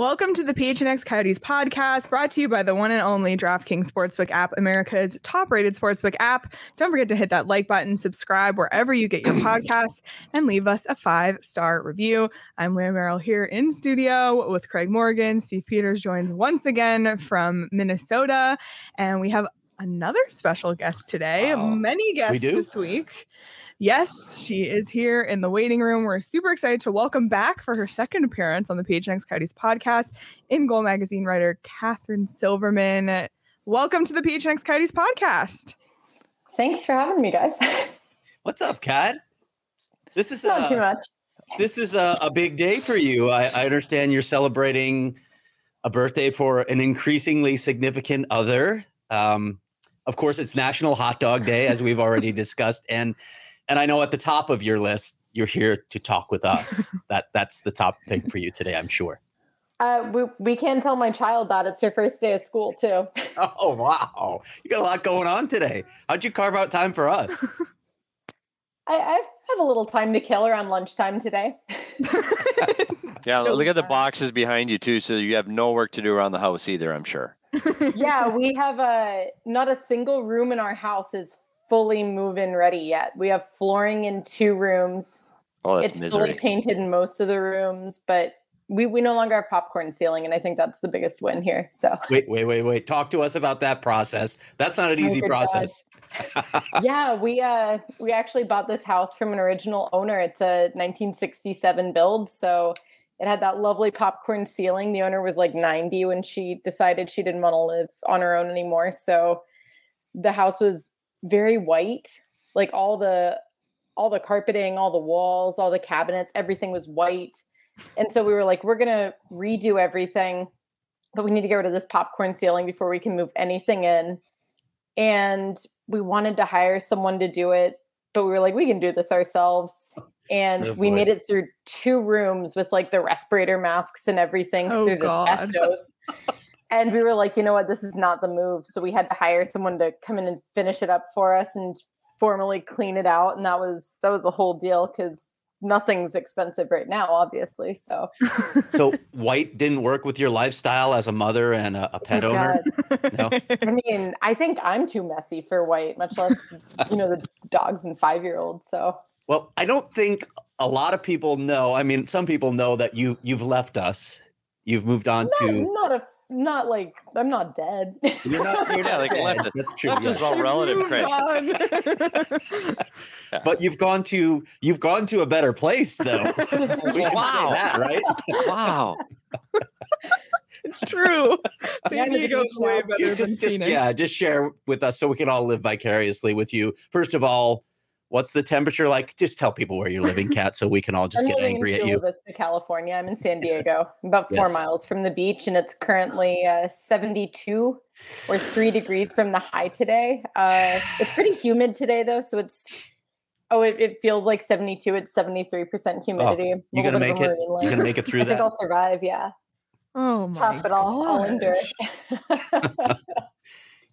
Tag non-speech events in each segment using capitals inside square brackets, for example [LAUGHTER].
Welcome to the PHNX Coyotes podcast, brought to you by the one and only DraftKings Sportsbook app, America's top-rated sportsbook app. Don't forget to hit that like button, subscribe wherever you get your [CLEARS THROAT] podcasts, and leave us a five-star review. I'm Leah Merrill here in studio with Craig Morgan. Steve Peters joins once again from Minnesota, and we have another special guest today. Wow. Many guests do? this week. Yes, she is here in the waiting room. We're super excited to welcome back for her second appearance on the PHNX Coyotes podcast in Goal Magazine writer Catherine Silverman. Welcome to the PHNX Coyotes podcast. Thanks for having me, guys. [LAUGHS] What's up, Kat? This is Not uh, too much. this is a, a big day for you. I, I understand you're celebrating a birthday for an increasingly significant other. Um, of course, it's National Hot Dog Day, as we've already [LAUGHS] discussed, and and I know at the top of your list, you're here to talk with us. [LAUGHS] that that's the top thing for you today, I'm sure. Uh, we, we can tell my child that it's her first day of school, too. [LAUGHS] Oh wow, you got a lot going on today. How'd you carve out time for us? I, I have a little time to kill around lunchtime today. [LAUGHS] Yeah, So look at the boxes behind you too, so you have no work to do around the house either. I'm sure. yeah, we have a not a single room in our house is fully move-in ready yet. We have flooring in two rooms. Oh, that's it's misery. fully painted in most of the rooms, but we, we no longer have popcorn ceiling, and I think that's the biggest win here. So Wait, wait, wait, wait. Talk to us about that process. That's not an Oh, easy good God. process. [LAUGHS] yeah, we uh we actually bought this house from an original owner. It's a 1967 build, so it had that lovely popcorn ceiling. The owner was like 90 when she decided she didn't want to live on her own anymore. So the house was very white, like all the all the carpeting, all the walls, all the cabinets, everything was white. And so we were like, we're gonna redo everything, but we need to get rid of this popcorn ceiling before we can move anything in. And we wanted to hire someone to do it, but we were like, we can do this ourselves. And Oh, we made it through two rooms with like the respirator masks and everything Oh, there's God. asbestos. [LAUGHS] and we were like, you know what, this is not the move. So we had to hire someone to come in and finish it up for us and formally clean it out. And that was that was a whole deal because nothing's expensive right now, obviously. So [LAUGHS] So white didn't work with your lifestyle as a mother and a, a oh pet Oh, owner. No. [LAUGHS] I mean, I think I'm too messy for white, much less you know the dogs and five year olds. So Well, I don't think a lot of people know. I mean, some people know that you you've left us. You've moved on not, to. not a not like I'm not dead. You're not. You're [LAUGHS] Yeah, not like dead. left. That's true. That's yeah. just all relative, Craig. [LAUGHS] But you've gone to you've gone to a better place, though. [LAUGHS] we can say Wow. that, right? Wow. it's true. San I'm in the Diego's way now. better You than just, just Phoenix. yeah, just share with us so we can all live vicariously with you. First of all, what's the temperature like? Just tell people where you're living, Kat, so we can all just I'm get living angry in at Chula you. Vista, California. I'm in San [LAUGHS] Diego, about four Yes. miles from the beach, and it's currently uh, 72 or three degrees from the high today. Uh, it's [SIGHS] pretty humid today, though, so it's oh, it, it feels like 72. It's 73 percent humidity. Oh, You gonna make it? You gonna make it through [LAUGHS] I think that? I'll survive. Yeah, Oh it's my tough, but I'll, I'll endure it. [LAUGHS]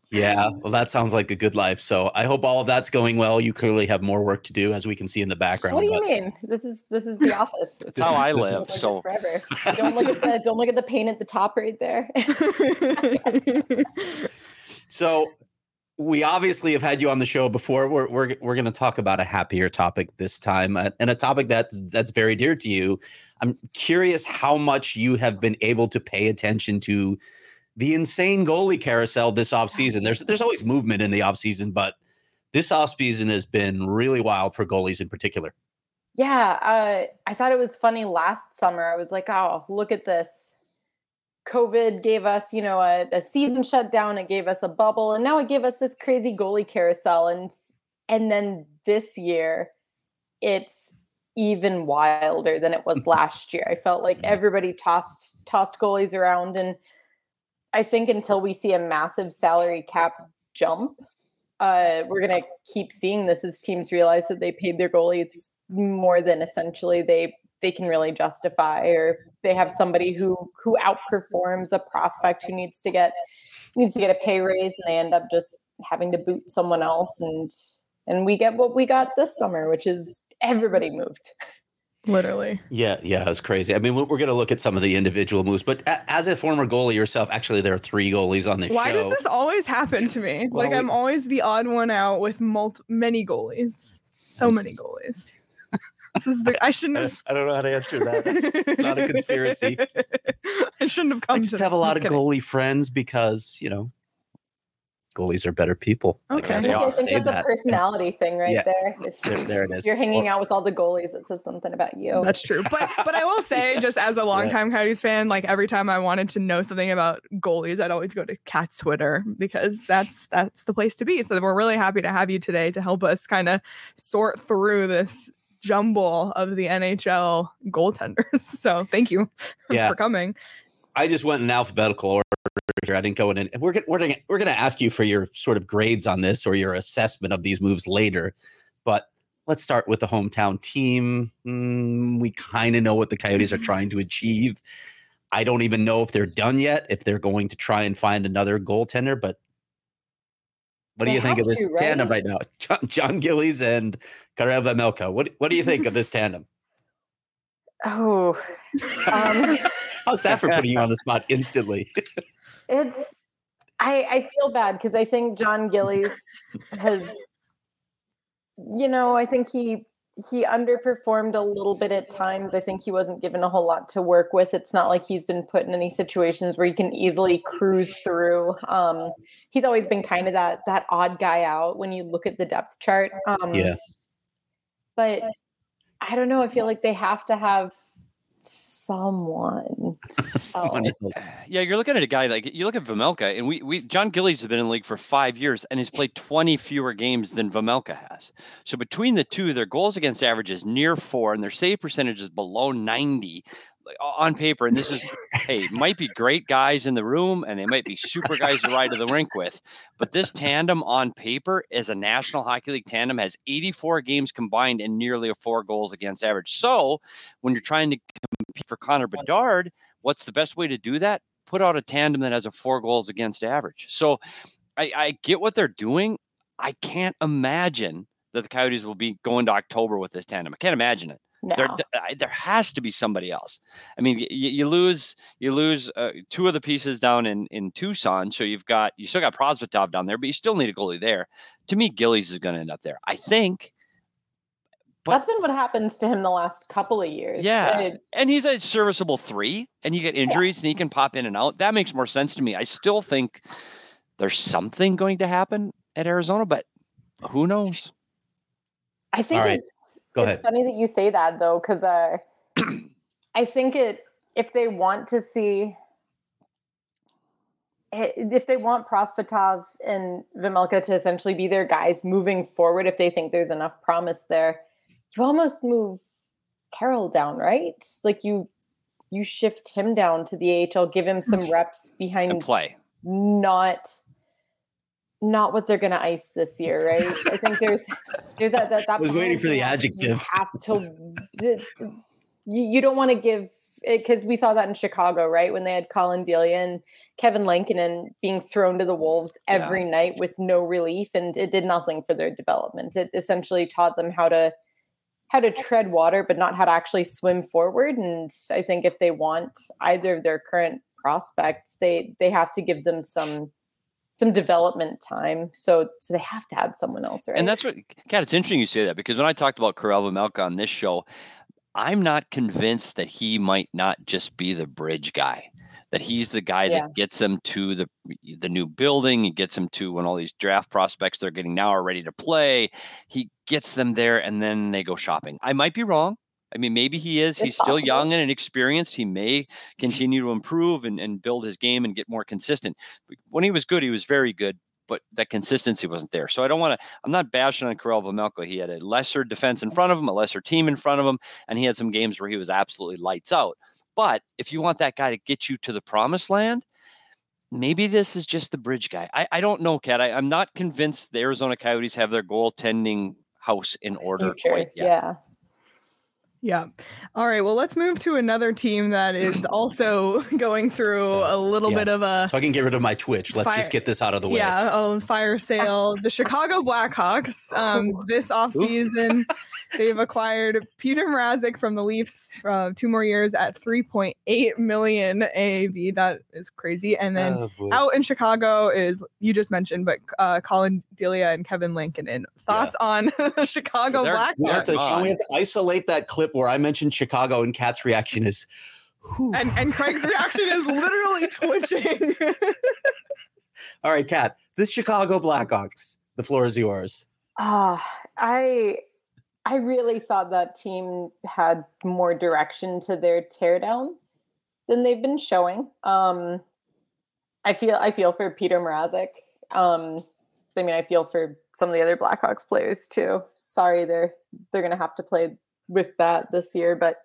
Yeah, well, that sounds like a good life. So I hope all of that's going well. You clearly have more work to do, as we can see in the background. what do you but- mean? This is this is the office. [LAUGHS] That's how I live. So forever. Don't look at the don't look at the paint at the top right there. [LAUGHS] So we obviously have had you on the show before. We're we're we're going to talk about a happier topic this time, uh, and a topic that that's very dear to you. I'm curious how much you have been able to pay attention to the insane goalie carousel this offseason. There's there's always movement in the offseason, but this offseason has been really wild for goalies in particular. Yeah, uh, I thought it was funny last summer. I was like, oh, look at this. COVID gave us, you know, a, a season shutdown. It gave us a bubble, and now it gave us this crazy goalie carousel. And and then this year, it's even wilder than it was [LAUGHS] last year. I felt like everybody tossed tossed goalies around, and I think until we see a massive salary cap jump, uh, we're gonna keep seeing this as teams realize that they paid their goalies more than essentially they they can really justify or they have somebody who who outperforms a prospect who needs to get needs to get a pay raise and they end up just having to boot someone else and and we get what we got this summer which is everybody moved [LAUGHS] Literally. Yeah, yeah, it's crazy. I mean, we're going to look at some of the individual moves, but as a former goalie yourself, actually, there are three goalies on this show. Why show. does this always happen to me? Well, like we- I'm always the odd one out with multi- many goalies. So many goalies. This is the I shouldn't [LAUGHS] I have I don't know how to answer that. It's not a conspiracy. [LAUGHS] I shouldn't have come I just to have a lot of kidding. goalie friends because you know goalies are better people. Okay. I I say- I'll think say that's a that. personality thing right Yeah. there if There, there it is. you're hanging Well, out with all the goalies it says something about you That's true. But but I will say, [LAUGHS] just as a longtime Coyotes fan, like every time I wanted to know something about goalies, I'd always go to Kat's Twitter because that's that's the place to be. So we're really happy to have you today to help us kind of sort through this jumble of the NHL goaltenders. [LAUGHS] So thank you Yeah. for coming. I just went in alphabetical order here. I didn't go in. And we're gonna, we're gonna we're gonna ask you for your sort of grades on this or your assessment of these moves later. But let's start with the hometown team. Mm, we kind of know what the Coyotes are trying to achieve. I don't even know if they're done yet. If they're going to try and find another goaltender, but what do They you think of this to, right? tandem right now? [LAUGHS] John, John Gillies and Karel Melka. What what do you think of this tandem? oh um [LAUGHS] How's that for putting you on the spot instantly? [LAUGHS] It's I I feel bad because I think John Gillies has you know, I think he he underperformed a little bit at times. I think he wasn't given a whole lot to work with. It's not like he's been put in any situations where he can easily cruise through. Um he's always been kind of that that odd guy out when you look at the depth chart. Um Yeah. but I don't know, I feel like they have to have someone. [LAUGHS] Someone Oh. [SIGHS] Yeah, you're looking at a guy like you look at Vejmelka, and we we John Gillies has been in the league for five years and has played 20 fewer games than Vejmelka has. So between the two, their goals against average is near four, and their save percentage is below 90 on paper. And this is hey, might be great guys in the room, and they might be super guys to ride to the rink with. But this tandem on paper is a National Hockey League tandem has 84 games combined and nearly a four goals against average. So when you're trying to compete for Connor Bedard, what's the best way to do that? Put out a tandem that has a four goals against average. So I, I get what they're doing. I can't imagine that the Coyotes will be going to October with this tandem. I can't imagine it. There, No. th- I- there has to be somebody else. I mean, y- y- you lose, you lose uh, two of the pieces down in in Tucson, so you've got you still got Prosvetov down there, but you still need a goalie there. To me, Gillies is going to end up there. I think. But- That's been what happens to him the last couple of years. Yeah. It- and he's a serviceable three, and you get injuries and he can pop in and out. That makes more sense to me. I still think there's something going to happen at Arizona, but who knows? I think right. it's Go it's ahead. funny that you say that though, because uh, I think it if they want to see if they want Prosvetov and Vejmelka to essentially be their guys moving forward, if they think there's enough promise there, you almost move Karel down, right? Like you you shift him down to the AHL, give him some [LAUGHS] reps behind And play. not not what they're going to ice this year, right? I think there's there's that that, that [LAUGHS] I was waiting for the adjective. You have to the- the- you, you don't want to give eh, because we saw that in Chicago, right? When they had Collin Delia and Kevin Lankinen being thrown to the wolves Yeah. every night with no relief, and it did nothing for their development. It essentially taught them how to how to tread water, but not how to actually swim forward. And I think if they want either of their current prospects, they they have to give them some some development time. So so they have to add someone else, right? And that's what, Kat, it's interesting you say that because when I talked about Karel Vejmelka on this show, I'm not convinced that he might not just be the bridge guy. That he's the guy Yeah. that gets them to the the new building, he gets them to when all these draft prospects they're getting now are ready to play. He gets them there and then they go shopping. I might be wrong. I mean, maybe he is. It's He's still possible. young and inexperienced. He may continue to improve and, and build his game and get more consistent. When he was good, he was very good, but that consistency wasn't there. So I don't want to, I'm not bashing on Karel Vejmelka. He had a lesser defense in front of him, a lesser team in front of him, and he had some games where he was absolutely lights out. But if you want that guy to get you to the promised land, maybe this is just the bridge guy. I, I don't know, Kat. I, I'm not convinced the Arizona Coyotes have their goaltending house in order Future. quite yet. Yeah. Yeah. All right. Well, let's move to another team that is [CLEARS THROAT] also [LAUGHS] going through a little bit of a So I can get rid of my Twitch. Let's Fire- just get this out of the way. yeah, a fire sale. [LAUGHS] The Chicago Blackhawks um, this offseason, [LAUGHS] they've acquired Peter Mrazek from the Leafs uh, two more years at 3.8 million AAV. That is crazy. And then Oh, out in Chicago is you just mentioned, but uh, Collin Delia and Kevin Lankinen. Thoughts on the Chicago They're- Blackhawks? we have, to, gone. we have to isolate that clip where I mentioned Chicago and Kat's reaction is, "Whew." and and Craig's reaction is literally [LAUGHS] twitching. [LAUGHS] all right, Kat, this Chicago Blackhawks, the floor is yours. Ah, I I really thought that team had more direction to their teardown than they've been showing. Um, I feel I feel for Peter Mrazek. Um, I mean, I feel for some of the other Blackhawks players too. Sorry, they're they're gonna have to play with that this year, but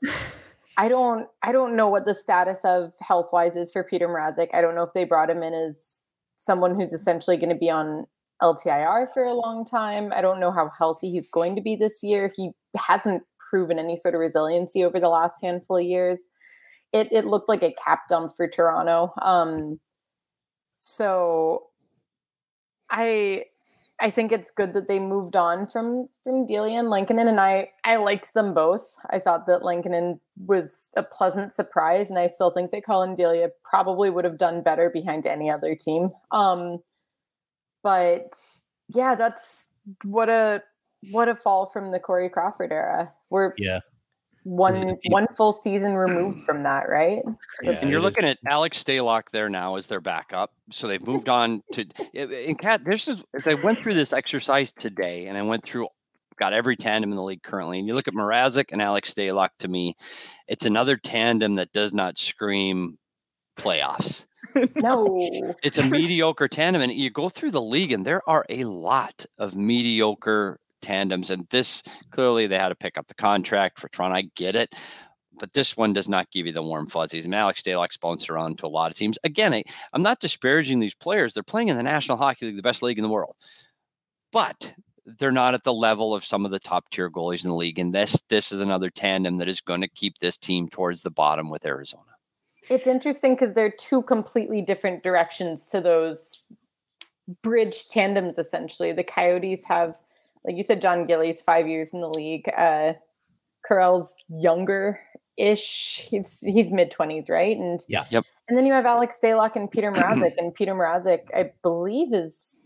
I don't I don't know what the status of health wise is for Peter Mrazek. I don't know if they brought him in as someone who's essentially going to be on LTIR for a long time. I don't know how healthy he's going to be this year. He hasn't proven any sort of resiliency over the last handful of years. It it looked like a cap dump for Toronto. Um, so I I think it's good that they moved on from from Delia and Lankinen, and I I liked them both. I thought that Lankinen was a pleasant surprise, and I still think that Collin Delia probably would have done better behind any other team. Um, but yeah, that's what a what a fall from the Corey Crawford era. We're Yeah. One This is the- one full season removed from that, right? Yeah, and you're looking at Alex Stalock there now as their backup. So they've moved on to [LAUGHS] and Kat. This is as I went through this exercise today, and I went through got every tandem in the league currently. And you look at Mrazek and Alex Stalock. To me, it's another tandem that does not scream playoffs. [LAUGHS] No. It's a mediocre tandem, and you go through the league, and there are a lot of mediocre tandems. And this clearly they had to pick up the contract for Toronto. I get it, but this one does not give you the warm fuzzies. And Alex Stalock's bounced around to a lot of teams. Again, I, I'm not disparaging these players. They're playing in the National Hockey League, the best league in the world, but they're not at the level of some of the top tier goalies in the league. And this this is another tandem that is going to keep this team towards the bottom with Arizona. It's interesting because they're two completely different directions to those bridge tandems, essentially. The Coyotes have, like you said, John Gillies, five years in the league. Uh, Karel's younger ish. He's he's mid 20s, right? And Yeah. Yep. And then you have Alex Stalock and Peter Mrazek. and Peter Mrazek, I believe, is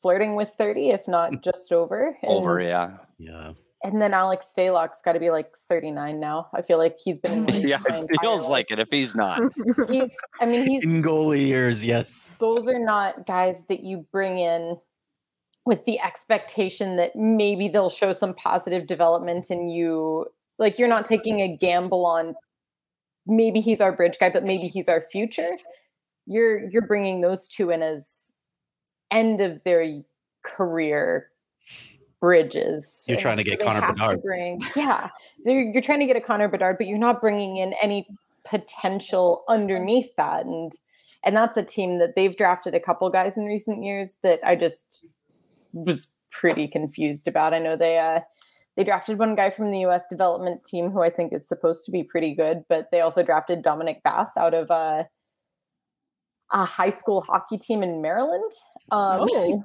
flirting with 30, if not just over. Over, And- yeah. Yeah. And then Alex Stalock's got to be like 39 now. I feel like he's been in the [LAUGHS] league Yeah, my it feels life. like it if he's not. [LAUGHS] he's I mean he's In goalie years, yes. those are not guys that you bring in with the expectation that maybe they'll show some positive development and you. Like you're not taking a gamble on maybe he's our bridge guy but maybe he's our future. You're you're bringing those two in as end of their career bridges. You're trying to get Connor have to Bedard. bring yeah you're trying to get a Connor Bedard but you're not bringing in any potential underneath that. And and that's a team that they've drafted a couple guys in recent years that I just was pretty confused about. I know they uh they drafted one guy from the US development team who I think is supposed to be pretty good, but they also drafted Dominic Basse out of uh, a high school hockey team in Maryland. Um Oh.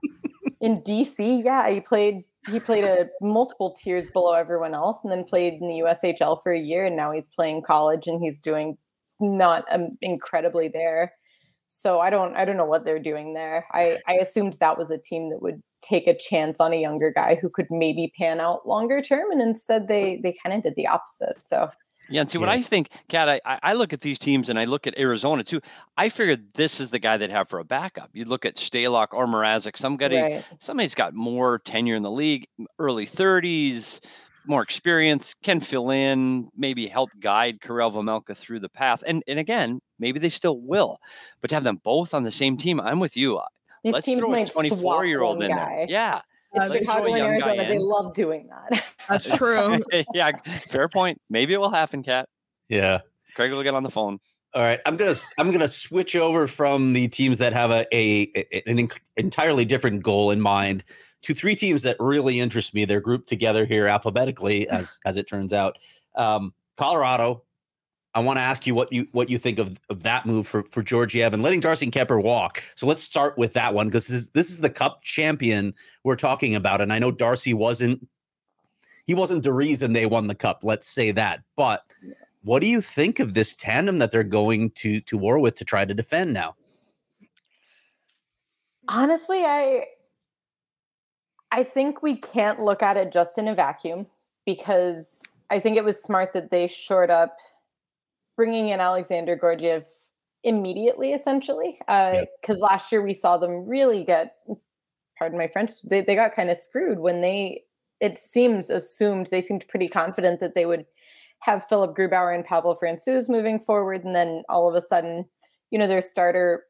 in DC. Yeah, he played he played a multiple tiers below everyone else and then played in the USHL for a year and now he's playing college and he's doing not um, incredibly there. So I don't I don't know what they're doing there. I I assumed that was a team that would take a chance on a younger guy who could maybe pan out longer term, and instead they they kind of did the opposite. So Yeah, and see what Yeah. I think, Kat. I, I I look at these teams and I look at Arizona too. I figured this is the guy they'd have for a backup. You look at Stalock or Mrazek, somebody right. somebody's got more tenure in the league, early 30s, more experience, can fill in, maybe help guide Karel Vejmelka through the path. And and again, maybe they still will. But to have them both on the same team, I'm with you. These Let's teams throw a might 24 swap year old in guy. there. Yeah. It's let's Chicago and Arizona. They love doing that. [LAUGHS] That's true. [LAUGHS] yeah, fair point. Maybe it will happen, Kat. Yeah. Craig will get on the phone. All right, I'm gonna I'm gonna switch over from the teams that have a, a a- an en- entirely different goal in mind to three teams that really interest me. They're grouped together here alphabetically, as as it turns out. Um, Colorado. I want to ask you what you what you think of, of that move for for Georgiev and letting Darcy Kemper walk. So let's start with that one because this is this is the Cup champion we're talking about, and I know Darcy wasn't he wasn't the reason they won the Cup. Let's say that, but what do you think of this tandem that they're going to to war with to try to defend now? Honestly, I I think we can't look at it just in a vacuum because I think it was smart that they shored up bringing in Alexander Georgiev immediately, essentially. Because last year we saw them really get, pardon my French, they, they got kind of screwed when they, it seems assumed, they seemed pretty confident that they would have Philip Grubauer and Pavel Francouz moving forward. And then all of a sudden, you know, their starter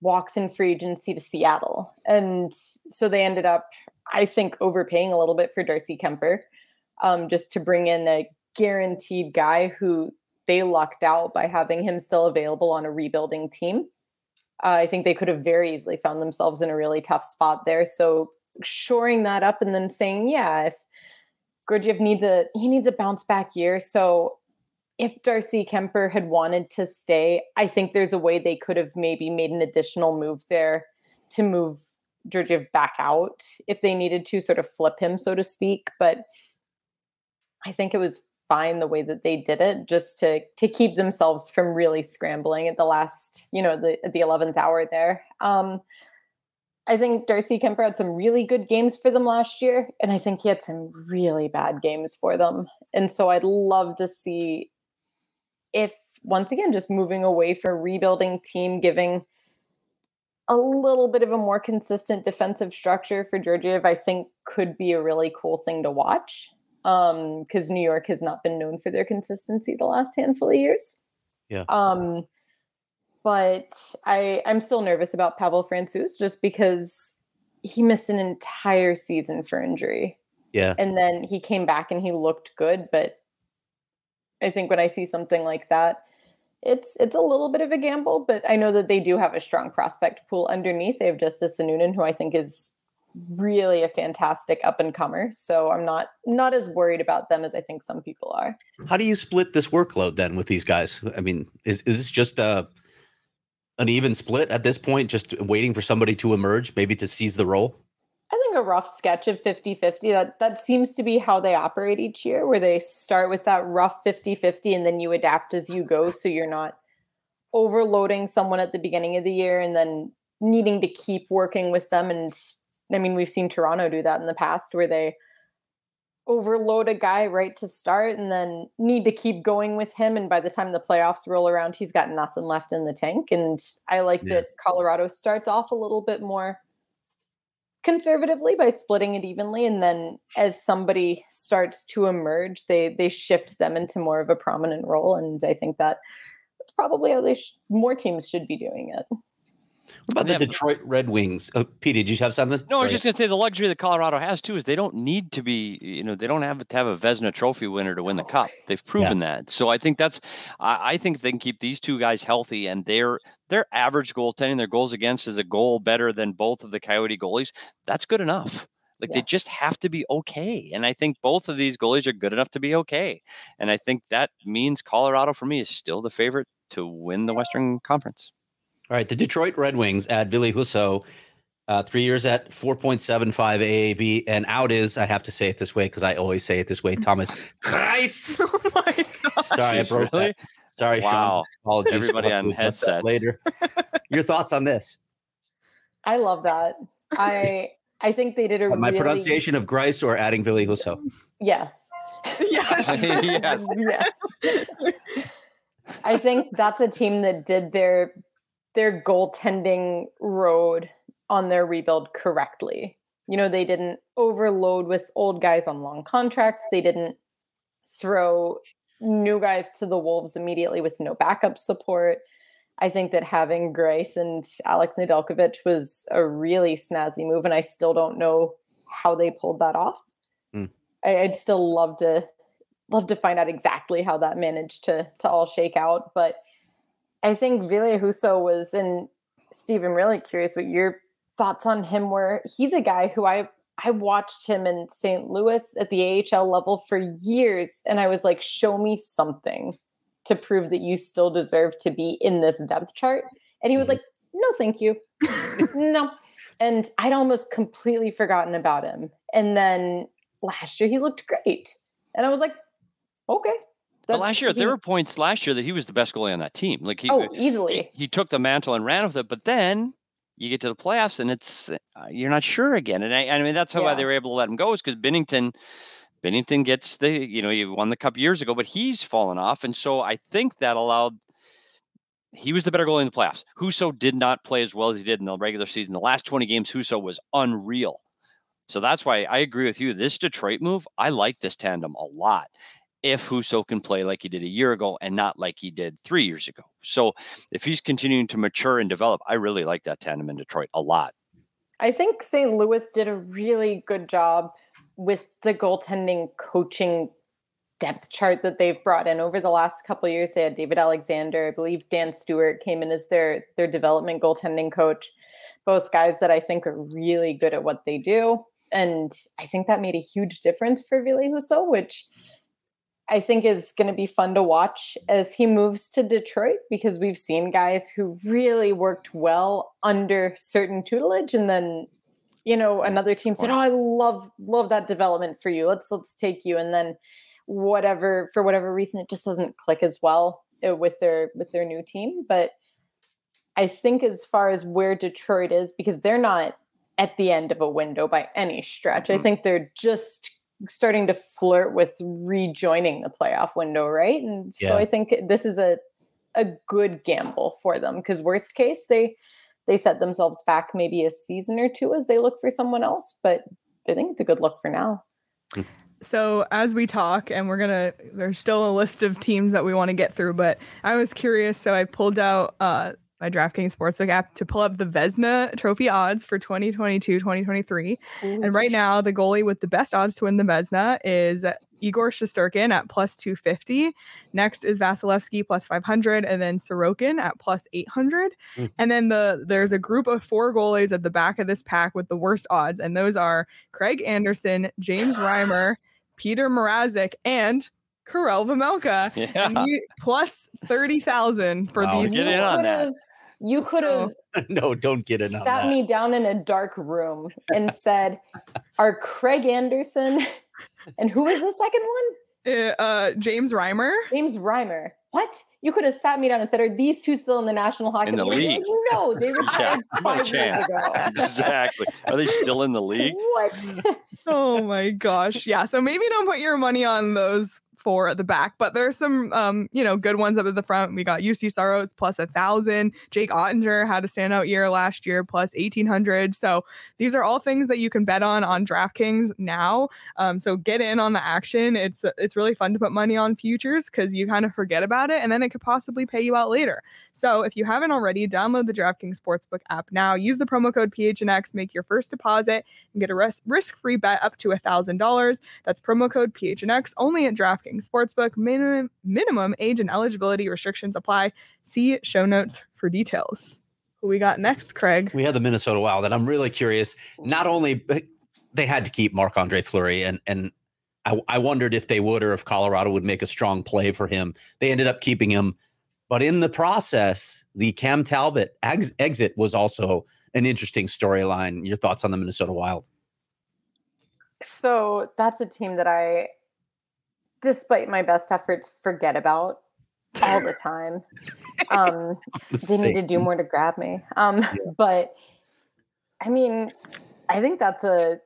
walks in free agency to Seattle. And so they ended up, I think, overpaying a little bit for Darcy Kemper um, just to bring in a guaranteed guy who they lucked out by having him still available on a rebuilding team. Uh, I think they could have very easily found themselves in a really tough spot there. So shoring that up and then saying, yeah, if Georgiev needs a he needs a bounce back year. So if Darcy Kemper had wanted to stay, I think there's a way they could have maybe made an additional move there to move Georgiev back out if they needed to sort of flip him, so to speak. But I think it was fine the way that they did it, just to to keep themselves from really scrambling at the last, you know, the the eleventh hour there. Um, I think Darcy Kemper had some really good games for them last year, and I think he had some really bad games for them. And so I'd love to see if once again just moving away from rebuilding team, giving a little bit of a more consistent defensive structure for Georgiev, I think could be a really cool thing to watch. Um, because New York has not been known for their consistency the last handful of years. Yeah. Um, but I I'm still nervous about Pavel Francouz just because he missed an entire season for injury. Yeah. And then he came back and he looked good, but I think when I see something like that, it's it's a little bit of a gamble, but I know that they do have a strong prospect pool underneath. They have Justus Annunen, who I think is really a fantastic up and comer. So I'm not not as worried about them as I think some people are. How do you split this workload then with these guys? I mean, is is this just a an even split at this point, just waiting for somebody to emerge, maybe to seize the role? I think a rough sketch of 50-50 that that seems to be how they operate each year where they start with that rough 50-50 and then you adapt as you go so you're not overloading someone at the beginning of the year and then needing to keep working with them and I mean we've seen Toronto do that in the past where they overload a guy right to start and then need to keep going with him and by the time the playoffs roll around he's got nothing left in the tank and I like Yeah. that Colorado starts off a little bit more conservatively by splitting it evenly and then as somebody starts to emerge they they shift them into more of a prominent role and i think that that's probably how they sh- more teams should be doing it What about Yeah, the Detroit Red Wings? Uh, Pete, did you have something? No, I was just going to say the luxury that Colorado has too is they don't need to be, you know, they don't have to have a Vezina Trophy winner to win the cup. They've proven that. So I think that's, I, I think if they can keep these two guys healthy and their their average goaltending, their goals against is a goal better than both of the Coyote goalies. That's good enough. Like they just have to be okay. And I think both of these goalies are good enough to be okay. And I think that means Colorado for me is still the favorite to win the Western Conference. All right, the Detroit Red Wings add Ville Husso, uh, three years at 4.75 AAV, and out is, I have to say it this way because I always say it this way, Thomas [LAUGHS] Kreis. oh my god. Sorry, I broke really? that. Sorry, Wow. Sean. Apologies. Everybody on to adjust headsets. later. [LAUGHS] Your thoughts on this? I love that. I I think they did a My really pronunciation of Greiss or adding Ville Husso? yes. [LAUGHS] Yes. yes. yes. I think that's a team that did their their goaltending road on their rebuild correctly. You know, they didn't overload with old guys on long contracts. They didn't throw new guys to the wolves immediately with no backup support. I think that having Grace and Alex Nedeljkovic was a really snazzy move, and I still don't know how they pulled that off. Hmm. I, I'd still love to love to find out exactly how that managed to to all shake out. But I think Ville Husso was, and Steve, I'm really curious what your thoughts on him were. He's a guy who I I watched him in St. Louis at the AHL level for years, and I was like, show me something to prove that you still deserve to be in this depth chart. And he was Mhm. like, no, thank you. no. And I'd almost completely forgotten about him. And then last year he looked great. And I was like, okay. But last year, he- there were points last year that he was the best goalie on that team. Like he, oh, easily. he took the mantle and ran with it. But then you get to the playoffs, and it's uh, you're not sure again. And I, I mean, that's how why Yeah. they were able to let him go is because Binnington, Binnington gets the you know he won the cup years ago, but he's fallen off, and so I think that allowed. He was the better goalie in the playoffs. Husso did not play as well as he did in the regular season. The last 20 games, Husso was unreal. So that's why I agree with you. This Detroit move, I like this tandem a lot. If Husso can play like he did a year ago and not like he did three years ago. So if he's continuing to mature and develop, I really like that tandem in Detroit a lot. I think St. Louis did a really good job with the goaltending coaching depth chart that they've brought in over the last couple years. They had David Alexander, I believe Dan Stewart came in as their their development goaltending coach. Both guys that I think are really good at what they do. And I think that made a huge difference for Ville Husso, which I think is going to be fun to watch as he moves to Detroit because we've seen guys who really worked well under certain tutelage and then you know another team said oh I love love that development for you. Let's let's take you. And then whatever for whatever reason it just doesn't click as well uh, with their with their new team. But I think as far as where Detroit is because they're not at the end of a window by any stretch. I Mhm. think they're just starting to flirt with rejoining the playoff window, right? And so Yeah. I think this is a a good gamble for them because worst case they they set themselves back maybe a season or two as they look for someone else, but I think it's a good look for now. So as we talk, and we're gonna, there's still a list of teams that we want to get through, but I was curious, so I pulled out uh my DraftKings Sportsbook app to pull up the Vezina Trophy odds for 2022, 2023. And right now, the goalie with the best odds to win the Vezina is Igor Shesterkin at plus 250. Next is Vasilevskiy plus 500, and then Sorokin at plus 800. Mm. And then the there's a group of four goalies at the back of this pack with the worst odds, and those are Craig Anderson, James [SIGHS] Reimer, Peter Mrazek, and Karel Vejmelka. [LAUGHS] Yeah. plus 30,000 for Wow. these. Get in on that. Could've- You could So- have [LAUGHS] no, don't get in on sat that. me down in a dark room and said, "Are Craig Anderson [LAUGHS] and who is the second one? Uh, uh, James Reimer. James Reimer. What? You could have sat me down and said, "Are these two still in the National Hockey In the League?" league. No, they [LAUGHS] Yeah, retired no five years chance. ago. exactly. Are they still in the league? What? oh my gosh. Yeah. So maybe don't put your money on those four at the back, but there's some um, you know, good ones up at the front. We got Juuse Saros plus a thousand. Jake Oettinger had a standout year last year, plus eighteen hundred. So these are all things that you can bet on on DraftKings now. Um, so get in on the action. It's it's really fun to put money on futures because you kind of forget about it and then it could possibly pay you out later. So if you haven't already, download the DraftKings Sportsbook app now. Use the promo code PHNX, make your first deposit, and get a risk-free bet up to a $1,000. That's promo code PHNX only at DraftKings Sportsbook. Minimum minimum age and eligibility restrictions apply. See show notes for details. Who we got next, Craig? we had the Minnesota Wild, and I'm really curious. Not only uh, they had to keep Marc Andre Fleury, and and I, I wondered if they would or if Colorado would make a strong play for him. They ended up keeping him, but in the process, the Cam Talbot ex- exit was also an interesting storyline. Your thoughts on the Minnesota Wild? So that's a team that I, despite my best efforts, forget about all the time. [LAUGHS] Um, they need to do more to grab me. Um, but I mean, I think that's a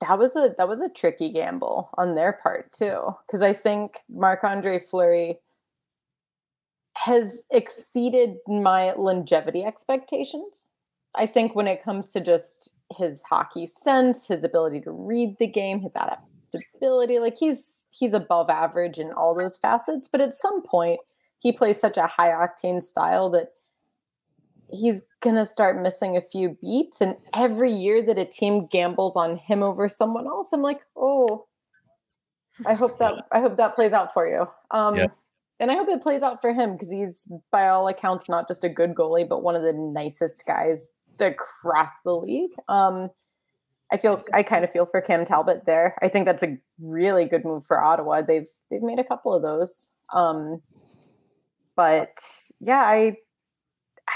that was a that was a tricky gamble on their part too, because I think Marc Andre Fleury has exceeded my longevity expectations. I think when it comes to just his hockey sense, his ability to read the game, his adaptability, like he's he's above average in all those facets. But at some point, he plays such a high octane style that he's gonna start missing a few beats. And every year that a team gambles on him over someone else, I'm like, oh, I hope that [LAUGHS] I hope that plays out for you. Um, Yeah. And I hope it plays out for him because he's, by all accounts, not just a good goalie, but one of the nicest guys across the league. Um, I feel I kind of feel for Cam Talbot there. I think that's a really good move for Ottawa. They've they've made a couple of those. Um, but yeah, I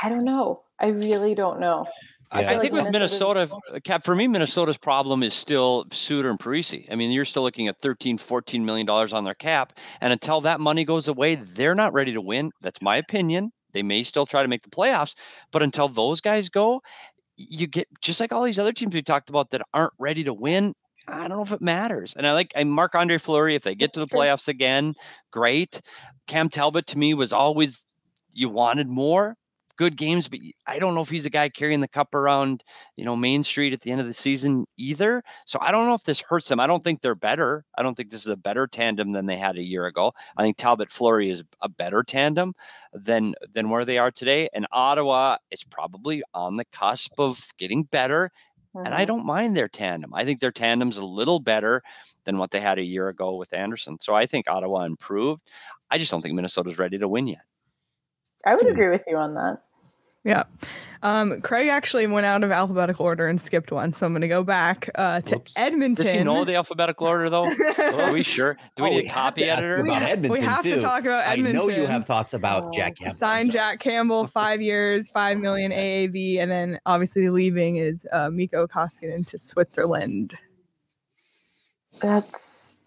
I don't know. I really don't know. Yeah. I feel think like with Minnesota, Cap, for me, Minnesota's problem is still Suter and Parise. I mean, you're still looking at 13, 14 million dollars on their cap. And until that money goes away, they're not ready to win. That's my opinion. They may still try to make the playoffs, but until those guys go, you get just like all these other teams we talked about that aren't ready to win. I don't know if it matters. And I like I Marc Andre Fleury. If they get to the playoffs again, great. Cam Talbot to me was always you wanted more good games, but I don't know if he's a guy carrying the cup around, you know, Main Street at the end of the season either. So I don't know if this hurts them. I don't think they're better. I don't think this is a better tandem than they had a year ago. I think Talbot Fleury is a better tandem than than where they are today. And Ottawa is probably on the cusp of getting better. And I Mhm. don't mind their tandem. I think their tandem's a little better than what they had a year ago with Anderson. So I think Ottawa improved. I just don't think Minnesota's ready to win yet. I would agree with you on that. Yeah. Um, Craig actually went out of alphabetical order and skipped one. So I'm going to go back uh, to Whoops. Edmonton. Does he know the alphabetical order though? [LAUGHS] Are we sure? Do we Oh, need a have copy to editor? you about [LAUGHS] We we Edmonton have to talk about Edmonton. I know you have thoughts about Oh, Jack Campbell. I'm Signed. Jack Campbell, five [LAUGHS] years, five million AAV, and then obviously leaving is uh, Mikko Koskinen to Switzerland. That's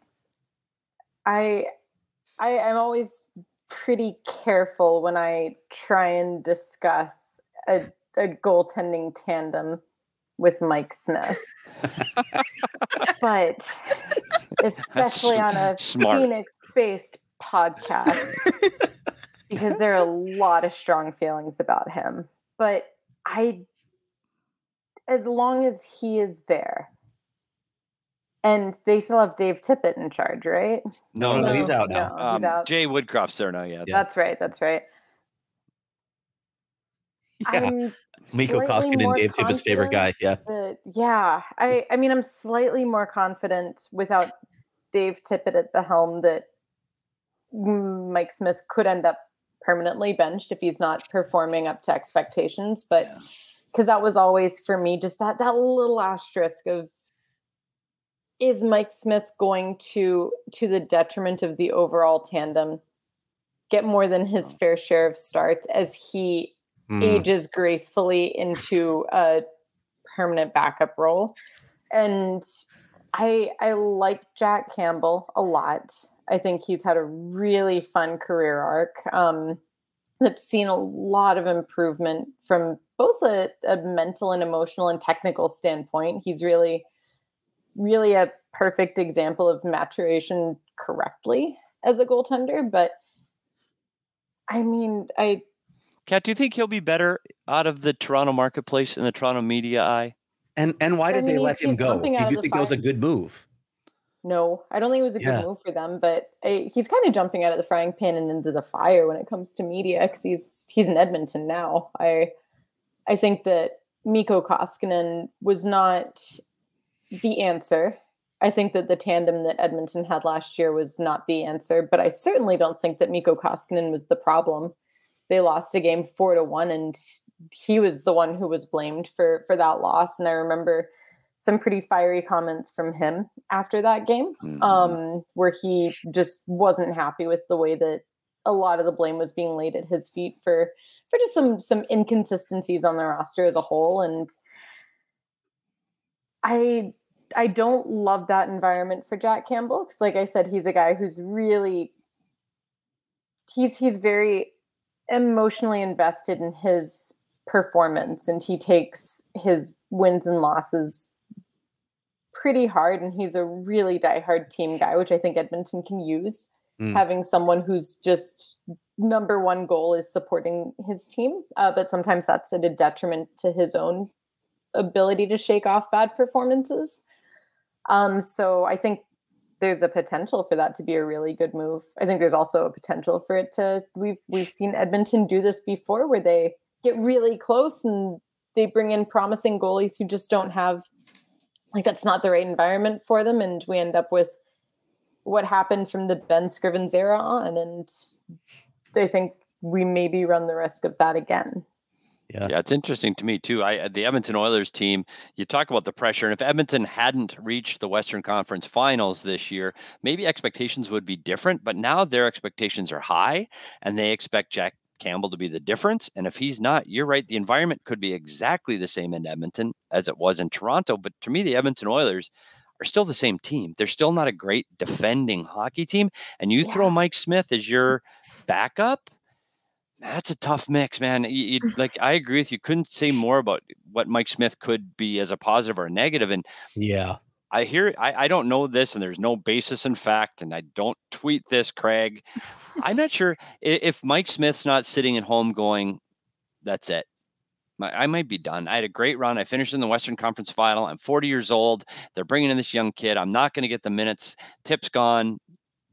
I I I'm always pretty careful when I try and discuss a, a goaltending tandem with Mike Smith. but especially on a. Phoenix based podcast because there are a lot of strong feelings about him. But I as long as he is there, and they still have Dave Tippett in charge, right? No, no, he's out now. No, Um, he's out. Jay Woodcroft's there now. Yeah. Yeah. That's right. That's right. Yeah. I'm Mikko slightly Koskinen, more Dave Tippett's favorite guy. Yeah. that- yeah, I I mean I'm slightly more confident without Dave Tippett at the helm that Mike Smith could end up permanently benched if he's not performing up to expectations. But Yeah. because that was always for me just that that little asterisk of is Mike Smith going to to the detriment of the overall tandem get more than his fair share of starts as he Hmm. ages gracefully into a permanent backup role. And I I like Jack Campbell a lot. I think he's had a really fun career arc. Um, that's seen a lot of improvement from both a, a mental and emotional and technical standpoint. He's really, really a perfect example of maturation correctly as a goaltender. But I mean, I Kat, do you think he'll be better out of the Toronto marketplace and the Toronto media eye? And and why I did they let him go? jumping Did you the think that was a good move? No, I don't think it was a good Yeah. move for them. But I, he's kind of jumping out of the frying pan and into the fire when it comes to media because he's he's in Edmonton now. I I think that Mikko Koskinen was not the answer. I think that the tandem that Edmonton had last year was not the answer, but I certainly don't think that Mikko Koskinen was the problem. They lost a game four to one, and he was the one who was blamed for for that loss. And I remember some pretty fiery comments from him after that game, Mhm. um, where he just wasn't happy with the way that a lot of the blame was being laid at his feet for for just some some inconsistencies on the roster as a whole. And I I don't love that environment for Jack Campbell because, like I said, he's a guy who's really he's he's very emotionally invested in his performance and he takes his wins and losses pretty hard and he's a really diehard team guy which i think edmonton can use Mm. having someone who's just number one goal is supporting his team uh, but sometimes that's at a detriment to his own ability to shake off bad performances um, so i think there's a potential for that to be a really good move. I think there's also a potential for it to we've we've seen Edmonton do this before where they get really close and they bring in promising goalies who just don't have like that's not the right environment for them and we end up with what happened from the Ben Scrivens era on and I think we maybe run the risk of that again. Yeah. Yeah, it's interesting to me too. I the Edmonton Oilers team, you talk about the pressure, and if Edmonton hadn't reached the Western Conference Finals this year, maybe expectations would be different. But now their expectations are high, and they expect Jack Campbell to be the difference. And if he's not, you're right. The environment could be exactly the same in Edmonton as it was in Toronto. But to me, the Edmonton Oilers are still the same team. They're still not a great defending hockey team. And you throw Mike Smith as your backup. That's a tough mix, man. You, like I agree with you. Couldn't say more about what Mike Smith could be as a positive or a negative. And Yeah. I hear I, I don't know this, and there's no basis in fact, and I don't tweet this, Craig. I'm not sure i- if Mike Smith's not sitting at home going, "That's it." My, I might be done. I had a great run. I finished in the Western Conference Final. I'm 40 years old. They're bringing in this young kid. I'm not going to get the minutes. Tip's gone.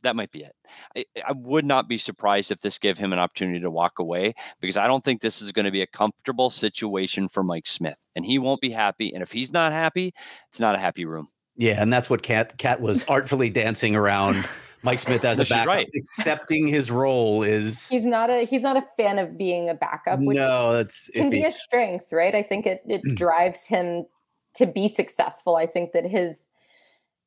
That might be it. I, I would not be surprised if this gave him an opportunity to walk away because I don't think this is going to be a comfortable situation for Mike Smith, and he won't be happy. And if he's not happy, it's not a happy room. Yeah, and that's what Kat Kat was [LAUGHS] artfully dancing around Mike Smith as a No, backup, right. accepting his role is He's not a he's not a fan of being a backup, which no, that's can be a strength, right? I think it it Mm. drives him to be successful. I think that his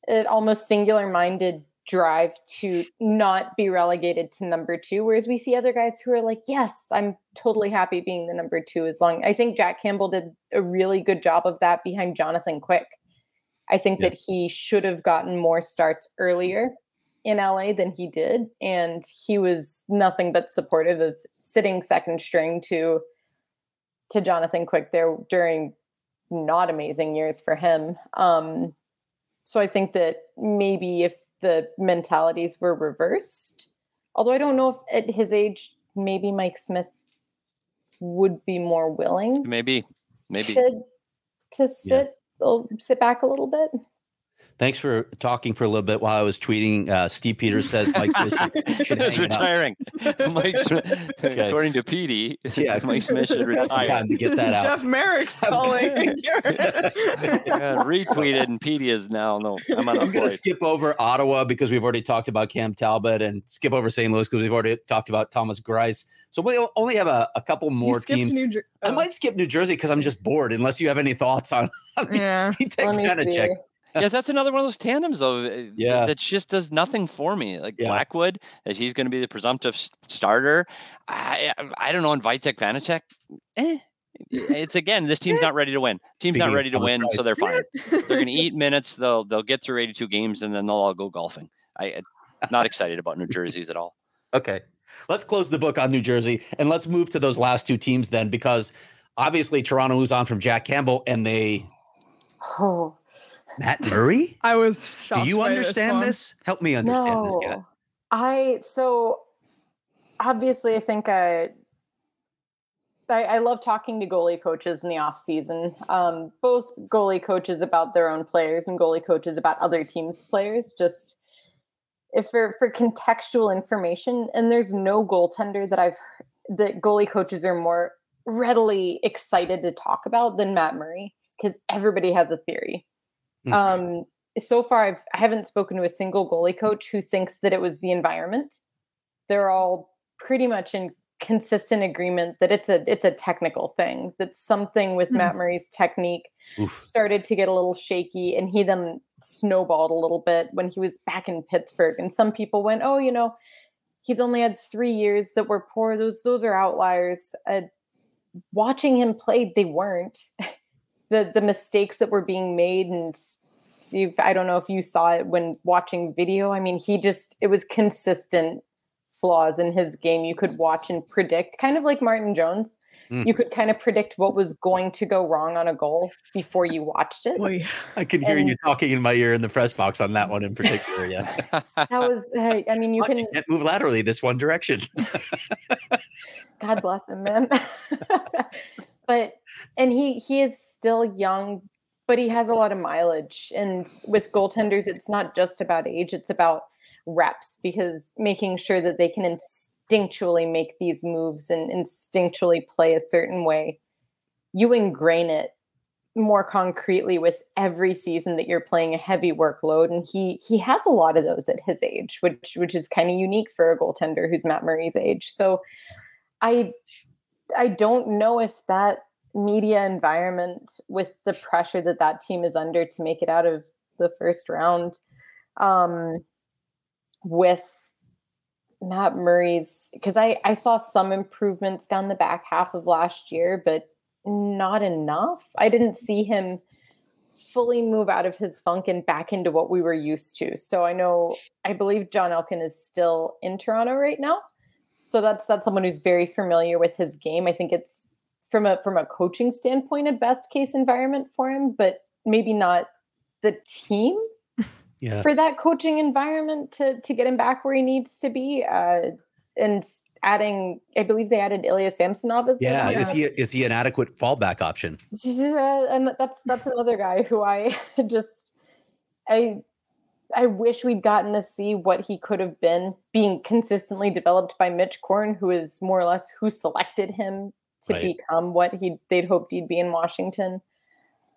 it almost singular minded drive to not be relegated to number two, whereas we see other guys who are like, yes, I'm totally happy being the number two as long. I think Jack Campbell did a really good job of that behind Jonathan Quick. I think Yeah. that he should have gotten more starts earlier in LA than he did. And he was nothing but supportive of sitting second string to to Jonathan Quick there during not amazing years for him. Um, so I think that maybe if the mentalities were reversed, although I don't know if at his age, maybe Mike Smith would be more willing Maybe, maybe. to to sit oh, sit back a little bit. Thanks for talking for a little bit while I was tweeting. Uh, Steve Peters says Mike Smith should, [LAUGHS] should hang it up. retiring. Mike Okay. according to Petey, [LAUGHS] Yeah, Mike Smith should [LAUGHS] Got retire. time to get that out. Jeff Merrick's calling. Yeah, retweeted, and Petey is now no. I'm I'm going to skip over Ottawa because we've already talked about Cam Talbot and skip over St. Louis because we've already talked about Thomas Greiss. So we only have a, a couple more teams. New Jer- I oh, might skip New Jersey because I'm just bored unless you have any thoughts on Yeah. Take Let me see. check. Yes, that's another one of those tandems though. uh, Yeah. that just does nothing for me. Like Yeah. Blackwood, as he's going to be the presumptive starter. I I I don't know. And Vitek Vanecek, eh. It's again, this team's not ready to win. Team's not Speaking of ready to Thomas win, so they're fine. They're going to eat minutes. They'll they'll get through 82 games, and then they'll all go golfing. I I'm not excited about New Jersey's at all. Okay. Let's close the book on New Jersey and let's move to those last two teams then because obviously Toronto moves on from Jack Campbell and they Oh Matt [LAUGHS] Murray? I was shocked. Do you by understand one. this? Help me understand this guy. no, I so obviously I think I, I I love talking to goalie coaches in the off season. Um, both goalie coaches about their own players and goalie coaches about other teams' players. Just if for for contextual information, and there's no goaltender that I've that goalie coaches are more readily excited to talk about than Matt Murray because everybody has a theory. Hmm. Um, so far, I've I haven't spoken to a single goalie coach who thinks that it was the environment. They're all pretty much in consistent agreement that it's a it's a technical thing. That something with Hmm. Matt Murray's technique Oof. started to get a little shaky, and he then snowballed a little bit when he was back in Pittsburgh. And some people went, "Oh, you know, he's only had three years that were poor. Those those are outliers." Uh, watching him play, they weren't. [LAUGHS] the the mistakes that were being made and Steve, I don't know if you saw it when watching video. I mean, he just it was consistent flaws in his game you could watch and predict, kind of like Martin Jones. Mm. You could kind of predict what was going to go wrong on a goal before you watched it. Boy, I could hear you talking in my ear in the press box on that one in particular. Yeah. [LAUGHS] That was, hey, I mean, you Watch, can, can't move laterally this one direction. [LAUGHS] God bless him, man. [LAUGHS] but and he he is still young, but he has a lot of mileage. And with goaltenders, it's not just about age; it's about reps because making sure that they can instinctually make these moves and instinctually play a certain way. You ingrain it more concretely with every season that you're playing a heavy workload and he he has a lot of those at his age which which is kind of unique for a goaltender who's Matt Murray's age so I I don't know if that media environment with the pressure that that team is under to make it out of the first round um with Matt Murray's because I I saw some improvements down the back half of last year but not enough. I didn't see him fully move out of his funk and back into what we were used to. So I know I believe Jon Elkin is still in Toronto right now. So that's that's someone who's very familiar with his game. I think it's from a from a coaching standpoint a best case environment for him, but maybe not the team [LAUGHS] Yeah. for that coaching environment to to get him back where he needs to be. Uh, and adding, I believe they added Ilya Samsonov as Yeah. Is he is he an adequate fallback option? Yeah, [LAUGHS] and that's that's another guy who I [LAUGHS] just I I wish we'd gotten to see what he could have been being consistently developed by Mitch Korn, who is more or less who selected him to Right. become what he they'd hoped he'd be in Washington.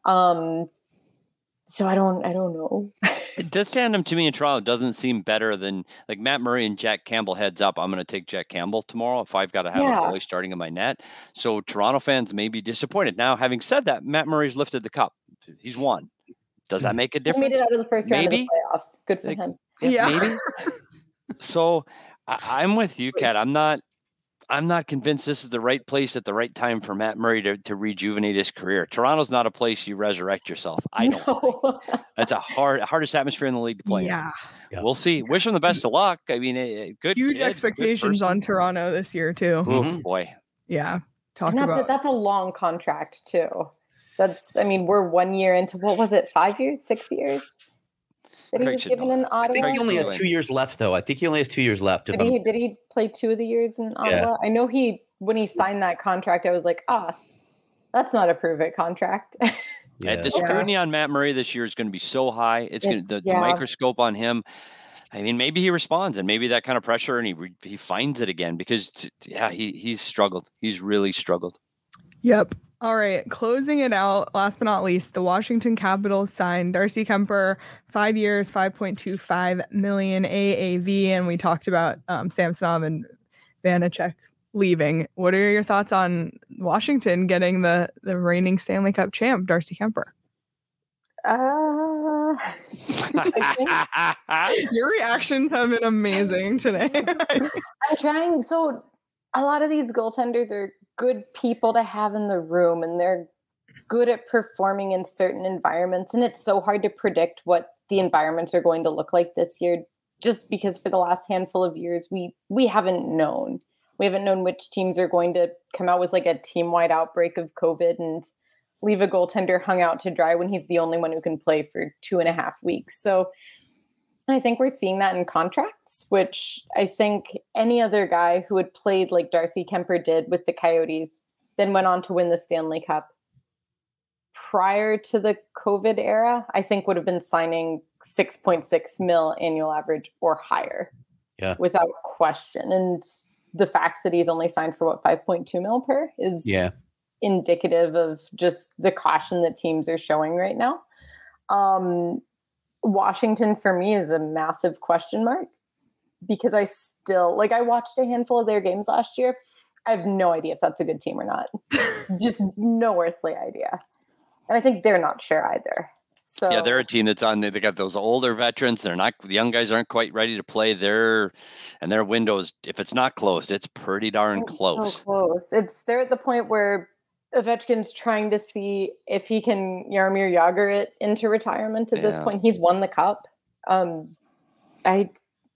Um so I don't I don't know. [LAUGHS] This tandem to me in Toronto doesn't seem better than like Matt Murray and Jack Campbell heads up. I'm going to take Jack Campbell tomorrow if I've got to have Yeah. a goalie starting in my net. So Toronto fans may be disappointed. Now, having said that, Matt Murray's lifted the cup. He's won. Does that make a difference? He made difference? it out of the first round Maybe. of the playoffs. Good for Like, him. Yeah. maybe. [LAUGHS] so I, I'm with you, Kat. I'm not. I'm not convinced this is the right place at the right time for Matt Murray to, to rejuvenate his career. Toronto's not a place you resurrect yourself. I don't. think. No. [LAUGHS] That's a hard, hardest atmosphere in the league to play. in. yeah, Yeah. We'll see. Wish him the best of luck. I mean, eh, eh, good. huge kid, expectations person. on Toronto this year too. Oh Mhm. boy. Yeah, talk and that's a, about that's a long contract too. That's I mean we're one year into what was it five years six years that he Craig was given an in that. I think he only has two years left, though. I think he only has two years left. Did he did he play two of the years in Ottawa? I know he when he signed that contract, I was like, ah, that's not a prove it contract. [LAUGHS] yeah. And the scrutiny on Matt Murray this year is going to be so high. It's, going to the, yeah. the microscope on him. I mean, maybe he responds, and maybe that kind of pressure, and he he finds it again because yeah, he he's struggled. He's really struggled. Yep. All right. Closing it out, last but not least, the Washington Capitals signed Darcy Kuemper, five years, 5.25 million AAV. And we talked about um, Samsonov and Vanecek leaving. What are your thoughts on Washington getting the, the reigning Stanley Cup champ, Darcy Kuemper? uh, [LAUGHS] [LAUGHS] Your reactions have been amazing today. [LAUGHS] I'm trying. So a lot of these goaltenders are good people to have in the room, and they're good at performing in certain environments. And it's so hard to predict what the environments are going to look like this year, just because for the last handful of years we we haven't known. We haven't known which teams are going to come out with like a team wide outbreak of COVID and leave a goaltender hung out to dry when he's the only one who can play for two and a half weeks. So I think we're seeing that in contracts, which I think any other guy who had played like Darcy Kuemper did with the Coyotes, then went on to win the Stanley Cup prior to the COVID era, I think would have been signing 6.6 mil annual average or higher. Yeah. Without question. And the fact that he's only signed for what 5.2 mil per is Yeah. indicative of just the caution that teams are showing right now. Um, Washington for me is a massive question mark because I still like I watched a handful of their games last year. I have no idea if that's a good team or not. [LAUGHS] just no earthly idea. And I think they're not sure either. So Yeah, they're a team that's on. They got those older veterans. They're not. The young guys aren't quite ready to play. Their and their windows. If it's not closed, it's pretty darn It's so close. close. It's they're at the point where Ovechkin's trying to see if he can Jaromir Jagr it into retirement. At this point, he's won the cup. Um, I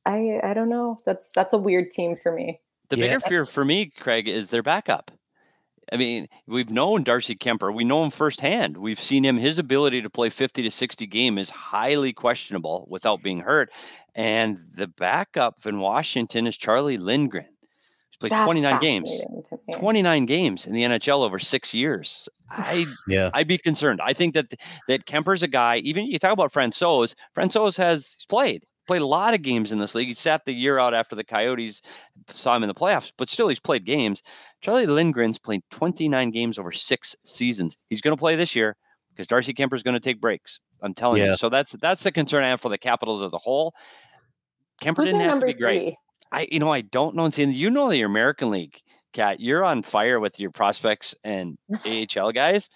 I I don't know. That's that's a weird team for me. The Yeah. bigger fear for me, Craig, is their backup. I mean, we've known Darcy Kuemper. We know him firsthand. We've seen him. His ability to play 50 to 60 game is highly questionable without being hurt. And the backup in Washington is Charlie Lindgren. He's played That's 29 games. fascinating to me. 29 games in the NHL over six years. I Yeah. I'd be concerned. I think that that Kuemper's a guy. Even you talk about Francouz. Francouz has he's played played a lot of games in this league. He sat the year out after the Coyotes saw him in the playoffs, but still he's played games. Charlie Lindgren's played 29 games over six seasons. He's going to play this year because Darcy Kuemper's going to take breaks. I'm telling Yeah. you. So that's that's the concern I have for the Capitals as a whole. Kuemper Who's didn't have to number be great. I you know I don't know. And you know the American League, Kat, you're on fire with your prospects and [LAUGHS] AHL guys.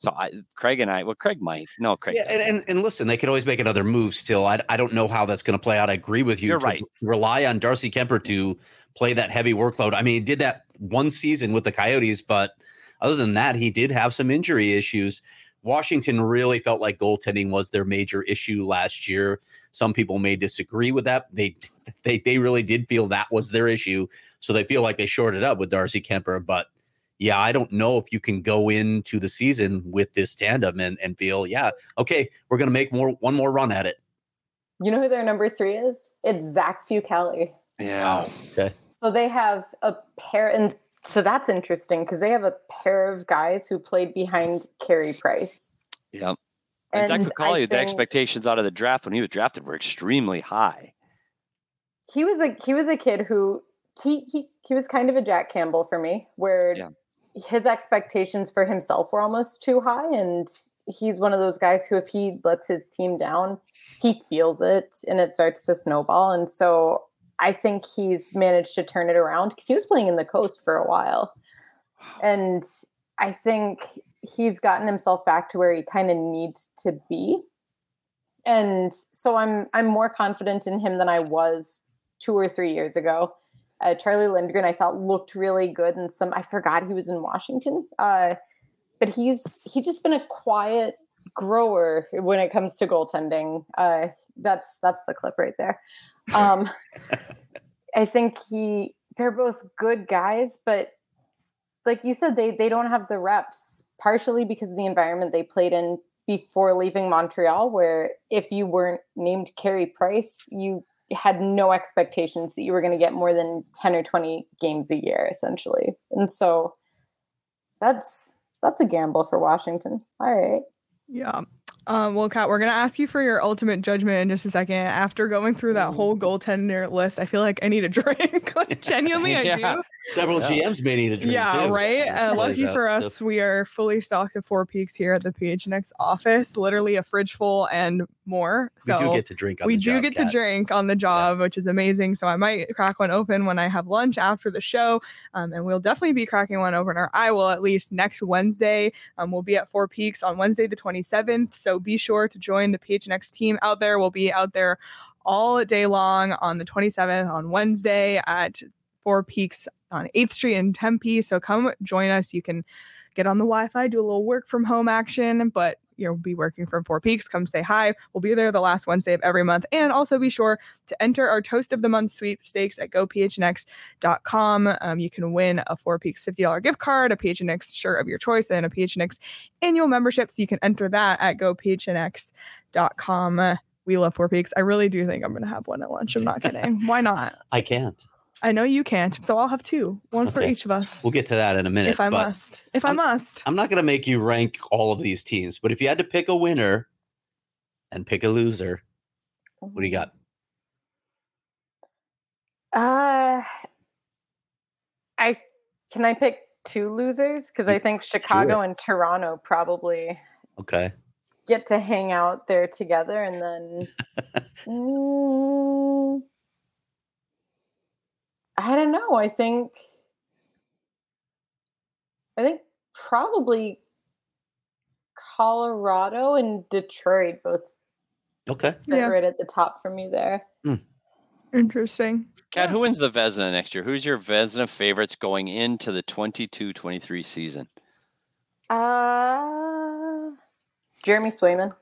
So I, Craig and I, well, Craig might. No, Craig. Yeah, and, and, and listen, they could always make another move still. I, I don't know how that's going to play out. I agree with you. You're to right. Rely on Darcy Kuemper to play that heavy workload. I mean, he did that one season with the Coyotes, but other than that, he did have some injury issues. Washington really felt like goaltending was their major issue last year. Some people may disagree with that. They [LAUGHS] they they really did feel that was their issue. So they feel like they shorted up with Darcy Kuemper. But yeah, I don't know if you can go into the season with this tandem and, and feel, yeah, okay, we're gonna make more one more run at it. You know who their number three is? It's Zach Fucale. yeah. Okay. So they have a pair, and so that's interesting because they have a pair of guys who played behind Carey Price. Yeah. And, And I McCauley, the expectations out of the draft when he was drafted were extremely high. he was a he was a kid who he he he was kind of a Jack Campbell for me, where Yeah. his expectations for himself were almost too high, and he's one of those guys who, if he lets his team down, he feels it, and it starts to snowball. And so I think he's managed to turn it around because he was playing in the coast for a while, and I think he's gotten himself back to where he kind of needs to be. And so I'm I'm more confident in him than I was two or three years ago. Uh, Charlie Lindgren, I thought looked really good, and some I forgot he was in Washington. Uh, but he's he's just been a quiet grower when it comes to goaltending. Uh, that's that's the clip right there. Um, [LAUGHS] I think he they're both good guys, but like you said, they they don't have the reps, partially because of the environment they played in before leaving Montreal, where if you weren't named Carey Price, you had no expectations that you were going to get more than 10 or 20 games a year, essentially. And so that's that's a gamble for Washington. All right. Yeah. Um, well, Kat, we're gonna ask you for your ultimate judgment in just a second. After going through that whole goaltender list, I feel like I need a [LAUGHS] drink. like, [LAUGHS] genuinely, I Yeah. do. Several Yeah. GMs may need a drink. Yeah, too. right. This Uh, lucky out, for so- us, we are fully stocked at Four Peaks here at the PHNX office. Literally a fridge full and more. So we do get to drink. On we the do job, get to drink on the job, which is amazing. So I might crack one open when I have lunch after the show, um, and we'll definitely be cracking one open, or I will at least next Wednesday. Um, we'll be at Four Peaks on Wednesday the 27th. So be sure to join the PHNX team out there. We'll be out there all day long on the 27th on Wednesday at Four Peaks on 8th Street in Tempe. So come join us. You can get on the Wi-Fi, do a little work from home action, but you'll be working from Four Peaks. Come say hi. We'll be there the last Wednesday of every month. And also be sure to enter our Toast of the Month sweepstakes at gophnx.com. Um, you can win a Four Peaks $50 gift card, a PHNX shirt of your choice, and a PHNX annual membership. So you can enter that at gophnx.com. We love Four Peaks. I really do think I'm going to have one at lunch. I'm not [LAUGHS] kidding. Why not? I can't. I know you can't. So I'll have two, one for each of us. We'll get to that in a minute. if I must. If I I'm- must. I'm not going to make you rank all of these teams, but if you had to pick a winner and pick a loser, what do you got? Uh, I can I pick two losers because I think Chicago and Toronto probably Okay. get to hang out there together, and then [LAUGHS] Mm, I don't know. I think I think probably Colorado and Detroit both Okay. sit Yeah. right at the top for me there. Interesting. Kat, who wins the Vezina next year? Who's your Vezina favorites going into the 22-23 season? Uh Jeremy Swayman.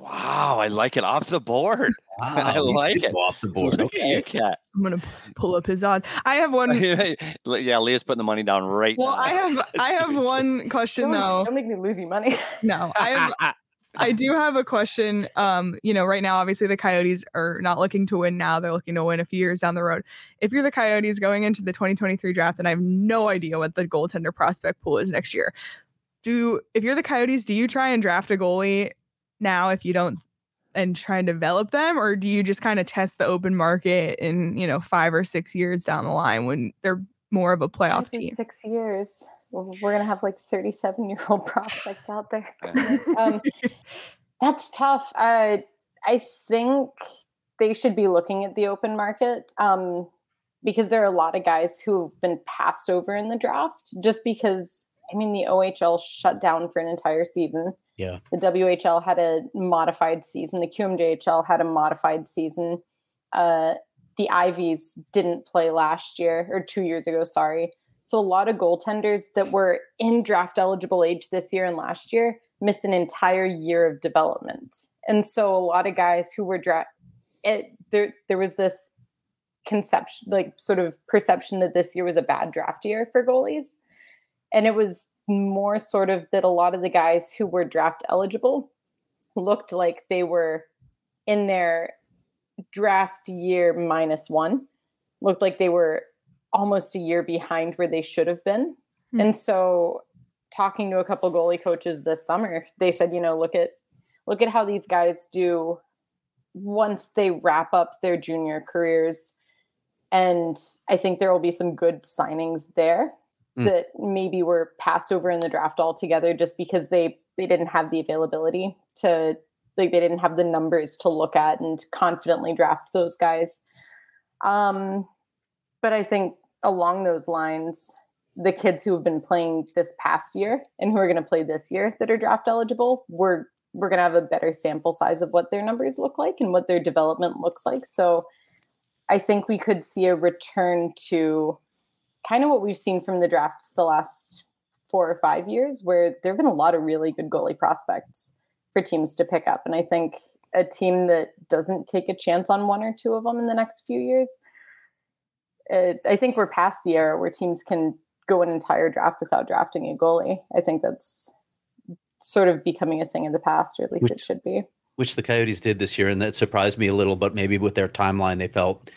Wow, I like it off the board. [LAUGHS] I Wow, you like it. off the [LAUGHS] board. Look at you, Okay. Kat. I'm gonna pull up his odds. I have [LAUGHS] one. yeah, Leah's putting the money down right Well, now. I have I have one question Don't, though. don't make me lose you money. No, I have I do have a question. Um, you know, right now, obviously the Coyotes are not looking to win now. They're looking to win a few years down the road. If you're the Coyotes going into the 2023 draft, and I have no idea what the goaltender prospect pool is next year, do if you're the Coyotes, do you try and draft a goalie now if you don't and try and develop them, or do you just kind of test the open market in you know five or six years down the line when they're more of a playoff Every team? Six years. We're we're gonna have like 37 year old [LAUGHS] prospects out there. Um, that's tough. Uh, I think they should be looking at the open market um, because there are a lot of guys who have been passed over in the draft just because, I mean, the OHL shut down for an entire season. Yeah. The WHL had a modified season. The QMJHL had a modified season. Uh, the Ivies didn't play last year or two years ago, sorry. So a lot of goaltenders that were in draft eligible age this year and last year missed an entire year of development. And so a lot of guys who were draft it there there was this conception like sort of perception that this year was a bad draft year for goalies. And it was more sort of that a lot of the guys who were draft eligible looked like they were in their draft year minus 1 looked like they were almost a year behind where they should have been. Hmm. And so talking to a couple goalie coaches this summer, they said, you know, look at look at how these guys do once they wrap up their junior careers. And I think there will be some good signings there Mm. that maybe were passed over in the draft altogether just because they they didn't have the availability to like they didn't have the numbers to look at and confidently draft those guys. Um but I think along those lines, the kids who have been playing this past year and who are going to play this year that are draft eligible, we're we're going to have a better sample size of what their numbers look like and what their development looks like. So I think we could see a return to kind of what we've seen from the drafts the last four or five years, where there have been a lot of really good goalie prospects for teams to pick up. And I think a team that doesn't take a chance on one or two of them in the next few years uh, I think we're past the era where teams can go an entire draft without drafting a goalie. I think that's sort of becoming a thing of the past, or at least it should be. which the Coyotes did this year, and that surprised me a little. But maybe with their timeline, they felt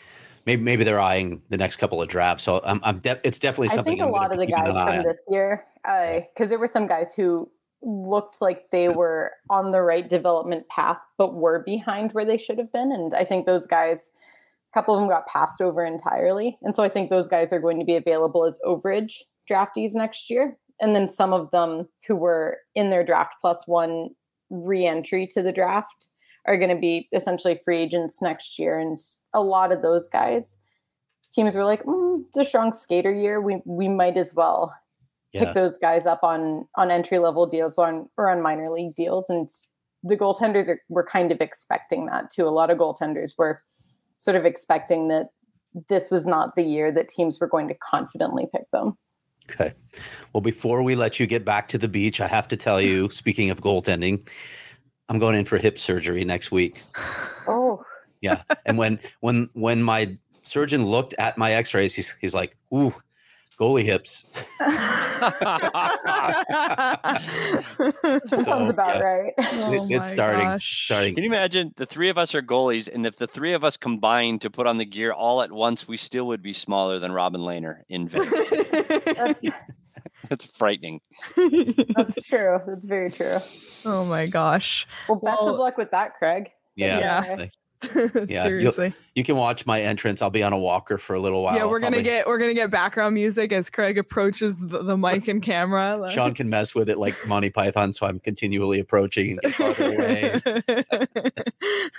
maybe maybe they're eyeing the next couple of drafts. So I'm, I'm de- it's definitely something. I think a I'm gonna lot of the guys from this year, because there were some guys who looked like they were on the right development path, but were behind where they should have been. And I think those guys, a couple of them got passed over entirely. And so I think those guys are going to be available as overage draftees next year. And then some of them who were in their draft plus one re-entry to the draft are going to be essentially free agents next year. And a lot of those guys, teams were like, mm, it's a strong skater year. We we might as well Yeah. pick those guys up on on entry level deals or on or on minor league deals. And the goaltenders are were kind of expecting that too. A lot of goaltenders were sort of expecting that this was not the year that teams were going to confidently pick them. Okay. Well, before we let you get back to the beach, I have to tell you, [LAUGHS] speaking of goaltending, I'm going in for hip surgery next week. Oh, Yeah. and when when when my surgeon looked at my x-rays, he's he's like, ooh, goalie hips. that [LAUGHS] So, sounds about yeah. right. Oh It- it's my starting gosh. starting. Can you imagine the three of us are goalies, and if the three of us combined to put on the gear all at once, we still would be smaller than Robin Lehner in Vegas. [LAUGHS] That's [LAUGHS] That's frightening. that's [LAUGHS] true. That's very true. oh my gosh. Well, best Well- of luck with that, Craig. Yeah. Yeah. thanks. [LAUGHS] Yeah, Seriously. You can watch my entrance. I'll be on a walker for a little while. yeah, we're gonna Probably- get we're gonna get background music as Craig approaches the, the mic and camera. like- Sean can mess with it like Monty Python, so I'm continually approaching and get farther away.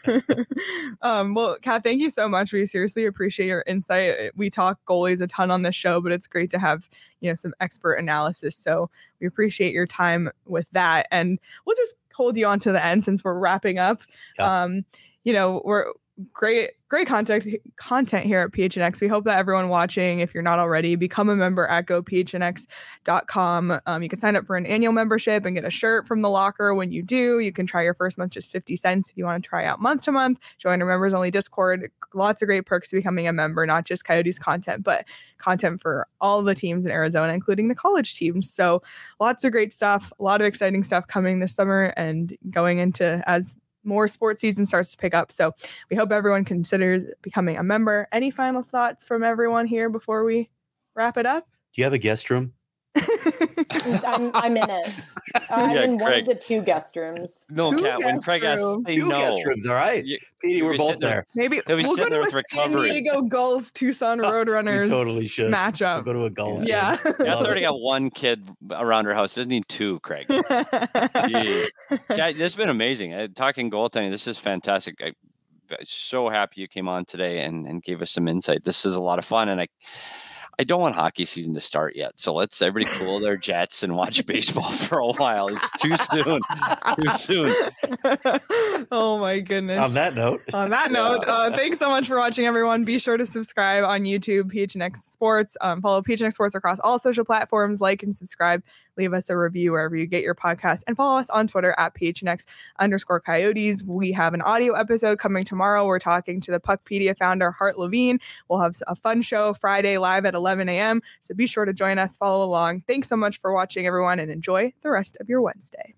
[LAUGHS] um, well, Kat, thank you so much. We seriously appreciate your insight. We talk goalies a ton on this show, but it's great to have you know some expert analysis. So we appreciate your time with that, and we'll just hold you on to the end since we're wrapping up. Yeah. Um, you know, we're great great content content here at PHNX. We hope that everyone watching, if you're not already, become a member at gophnx.com. Um, you can sign up for an annual membership and get a shirt from the locker when you do. You can try your first month just 50 cents if you want to try out month to month. Join our members only Discord. Lots of great perks to becoming a member, not just Coyotes content, but content for all the teams in Arizona, including the college teams. So lots of great stuff, a lot of exciting stuff coming this summer and going into as more sports season starts to pick up. So we hope everyone considers becoming a member. Any final thoughts from everyone here before we wrap it up? Do you have a guest room? [LAUGHS] I'm, I'm in it. I'm Yeah, in one of the two guest rooms. No, Two Kat. When guest Craig asks, room. say Two no. guest rooms. All right. You- Petey, we're both there. there. Maybe He'll be we'll go sitting there to with a San. Diego Gulls Tucson [LAUGHS] Roadrunners totally should. We'll go to a golf. Yeah. game. [LAUGHS] Kat's Love already got one kid around her house. Doesn't need two, Craig. Gee. Yeah, this has been amazing. Uh, talking goaltending, this is fantastic. I, I'm so happy you came on today and, and gave us some insight. This is a lot of fun, and I I don't want hockey season to start yet. So let's everybody cool their jets and watch [LAUGHS] baseball for a while. It's too soon. Too soon. [LAUGHS] oh my goodness. On that note, on that note, [LAUGHS] uh, thanks so much for watching, everyone. Be sure to subscribe on YouTube, PHNX Sports. Um, follow PHNX Sports across all social platforms. Like and subscribe. Leave us a review wherever you get your podcast, and follow us on Twitter at PHNX underscore Coyotes. We have an audio episode coming tomorrow. We're talking to the Puckpedia founder Hart Levine. We'll have a fun show Friday live at 11 a.m. So be sure to join us. Follow along. Thanks so much for watching, everyone, and enjoy the rest of your Wednesday.